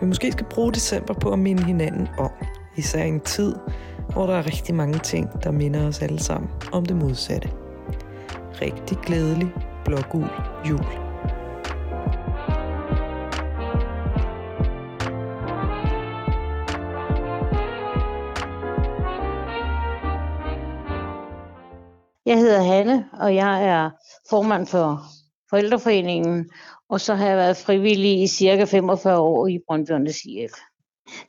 vi måske skal bruge december på at minde hinanden om. Især i en tid, hvor der er rigtig mange ting, der minder os alle sammen om det modsatte. Rigtig glædelig blågul jul. Jeg hedder Hanne, og jeg er formand for Forældreforeningen, og så har jeg været frivillig i cirka 45 år i Brøndbjørnes IF.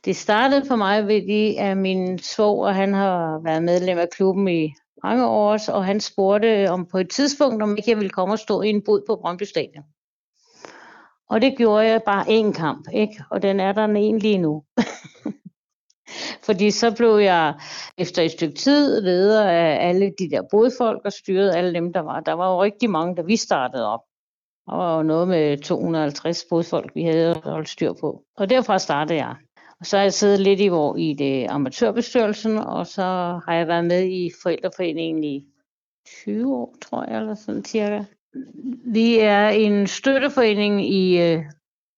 Det startede for mig ved det, at min svoger, han har været medlem af klubben i mange år, og han spurgte om på et tidspunkt, om ikke jeg ville komme og stå i en bod på Brøndby Stadion. Og det gjorde jeg bare én kamp, ikke? og den er der egentlig nu. Fordi så blev jeg efter et stykke tid leder af alle de der bodfolk og styrede alle dem, der var. Der var jo rigtig mange, da vi startede op og noget med 250 fodfolk, vi havde holdt styr på. Og derfra startede jeg. Og så har jeg siddet lidt i, hvor, i det amatørbestyrelsen, og så har jeg været med i forældreforeningen i 20 år, tror jeg, eller sådan cirka. Vi er en støtteforening i øh,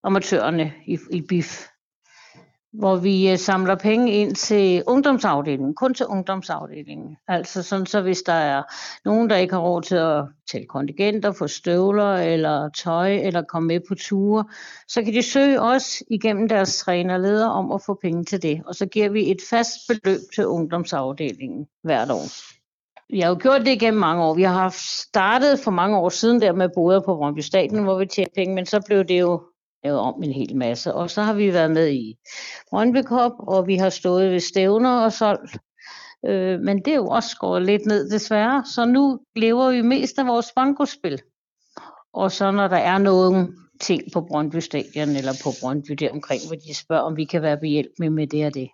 amatørerne i, i BIF hvor vi øh, samler penge ind til ungdomsafdelingen, kun til ungdomsafdelingen. Altså sådan, så hvis der er nogen, der ikke har råd til at tælle kontingenter, få støvler eller tøj eller komme med på ture, så kan de søge os igennem deres trænerleder om at få penge til det. Og så giver vi et fast beløb til ungdomsafdelingen hvert år. Vi har jo gjort det igennem mange år. Vi har haft startet for mange år siden der med boder på Brøndby Staten, hvor vi tjente penge, men så blev det jo lavet om en hel masse. Og så har vi været med i Brøndby Cup, og vi har stået ved stævner og solgt. Øh, men det er jo også gået lidt ned desværre, så nu lever vi mest af vores bankospil. Og så når der er nogen ting på Brøndby Stadion eller på Brøndby der omkring, hvor de spørger, om vi kan være behjælpelige med det og det.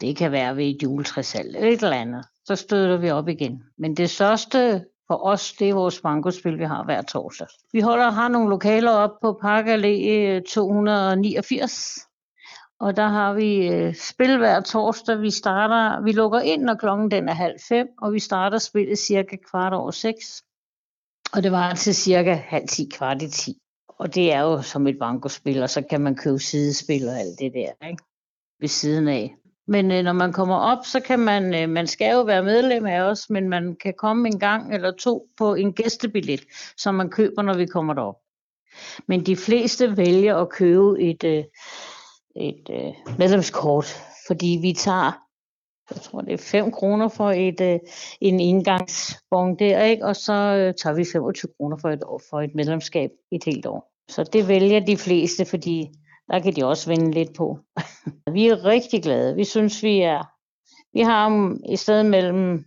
Det kan være ved et juletræsal eller et eller andet. Så støder vi op igen. Men det største for os, det er vores bankospil, vi har hver torsdag. Vi holder har nogle lokaler op på Park Allé øh, 289. Og der har vi øh, spil hver torsdag. Vi starter, vi lukker ind, når klokken den er halv fem, og vi starter spillet cirka kvart over seks. Og det var til cirka halv ti, kvart i ti. Og det er jo som et bankospil, og så kan man købe sidespil og alt det der, ikke? Ved siden af. Men øh, når man kommer op, så kan man, øh, man skal jo være medlem af os, men man kan komme en gang eller to på en gæstebillet, som man køber, når vi kommer derop. Men de fleste vælger at købe et, øh, et øh, medlemskort, fordi vi tager, jeg tror det er 5 kroner for et, øh, en indgangsbon der, ikke? og så øh, tager vi 25 kroner for et, for et medlemskab et helt år. Så det vælger de fleste, fordi der kan de også vende lidt på. vi er rigtig glade. Vi synes, vi er... Vi har i stedet mellem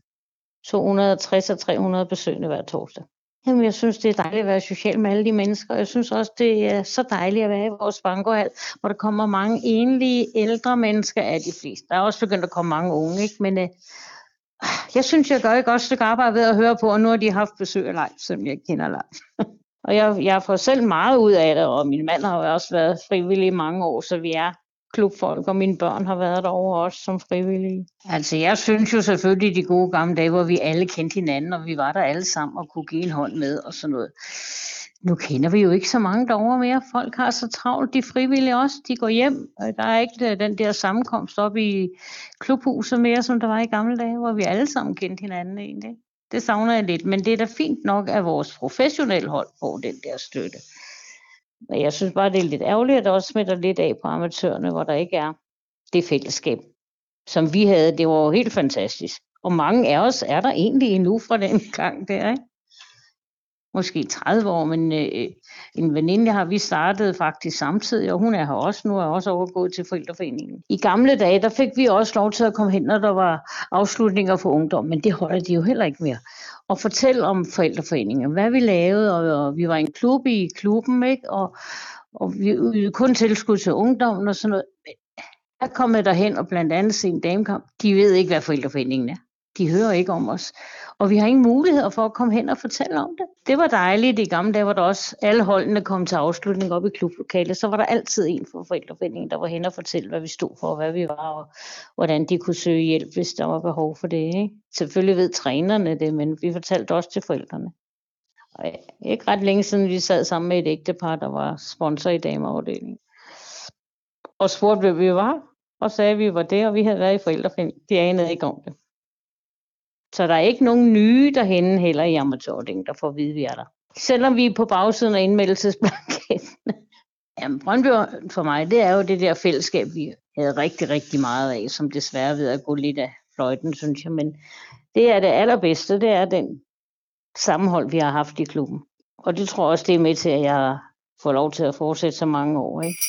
260 og 300 besøgende hver torsdag. Jamen, jeg synes, det er dejligt at være social med alle de mennesker. Jeg synes også, det er så dejligt at være i vores bankohal, hvor der kommer mange enlige ældre mennesker af de fleste. Der er også begyndt at komme mange unge, ikke? men øh, jeg synes, jeg gør et godt stykke arbejde ved at høre på, og nu har de haft besøg af Leif, som jeg kender Leif. Og jeg, jeg får selv meget ud af det, og min mand har jo også været frivillig i mange år, så vi er klubfolk, og mine børn har været derovre også som frivillige. Altså jeg synes jo selvfølgelig de gode gamle dage, hvor vi alle kendte hinanden, og vi var der alle sammen og kunne give en hånd med og sådan noget. Nu kender vi jo ikke så mange derovre mere. Folk har så travlt, de frivillige også. De går hjem. Øh, der er ikke øh, den der sammenkomst op i klubhuset mere, som der var i gamle dage, hvor vi alle sammen kendte hinanden egentlig. Det savner jeg lidt, men det er da fint nok, at vores professionelle hold får den der støtte. Men jeg synes bare, det er lidt ærgerligt, at det også smitter lidt af på amatørerne, hvor der ikke er det fællesskab, som vi havde. Det var jo helt fantastisk. Og mange af os er der egentlig endnu fra den gang der, ikke? Måske 30 år, men øh, en veninde har vi startet faktisk samtidig, og hun er her også nu, er også overgået til forældreforeningen. I gamle dage, der fik vi også lov til at komme hen, når der var afslutninger for ungdom, men det holder de jo heller ikke mere. Og fortælle om forældreforeningen, hvad vi lavede, og, og vi var en klub i klubben, ikke? Og, og vi ydede kun tilskud til ungdommen og sådan noget. Men kom kommet derhen og blandt andet se en damekamp. De ved ikke, hvad forældreforeningen er. De hører ikke om os. Og vi har ingen muligheder for at komme hen og fortælle om det. Det var dejligt. I gamle dage var der også alle holdene kom til afslutning op i klublokalet. Så var der altid en fra forældreforeningen, der var hen og fortælle, hvad vi stod for, og hvad vi var, og hvordan de kunne søge hjælp, hvis der var behov for det. Ikke? Selvfølgelig ved trænerne det, men vi fortalte også til forældrene. Og ikke ret længe siden, vi sad sammen med et ægtepar, der var sponsor i dameafdelingen. Og spurgte, hvad vi var, og sagde, at vi var det, og vi havde været i forældreforeningen. De anede ikke om det. Så der er ikke nogen nye derhenne heller i amatørdingen, der får at vide, at vi er der. Selvom vi er på bagsiden af indmeldelsesblanketten. Jamen, Brøndby for mig, det er jo det der fællesskab, vi havde rigtig, rigtig meget af, som desværre ved at gå lidt af fløjten, synes jeg. Men det er det allerbedste, det er den sammenhold, vi har haft i klubben. Og det tror jeg også, det er med til, at jeg får lov til at fortsætte så mange år. Ikke?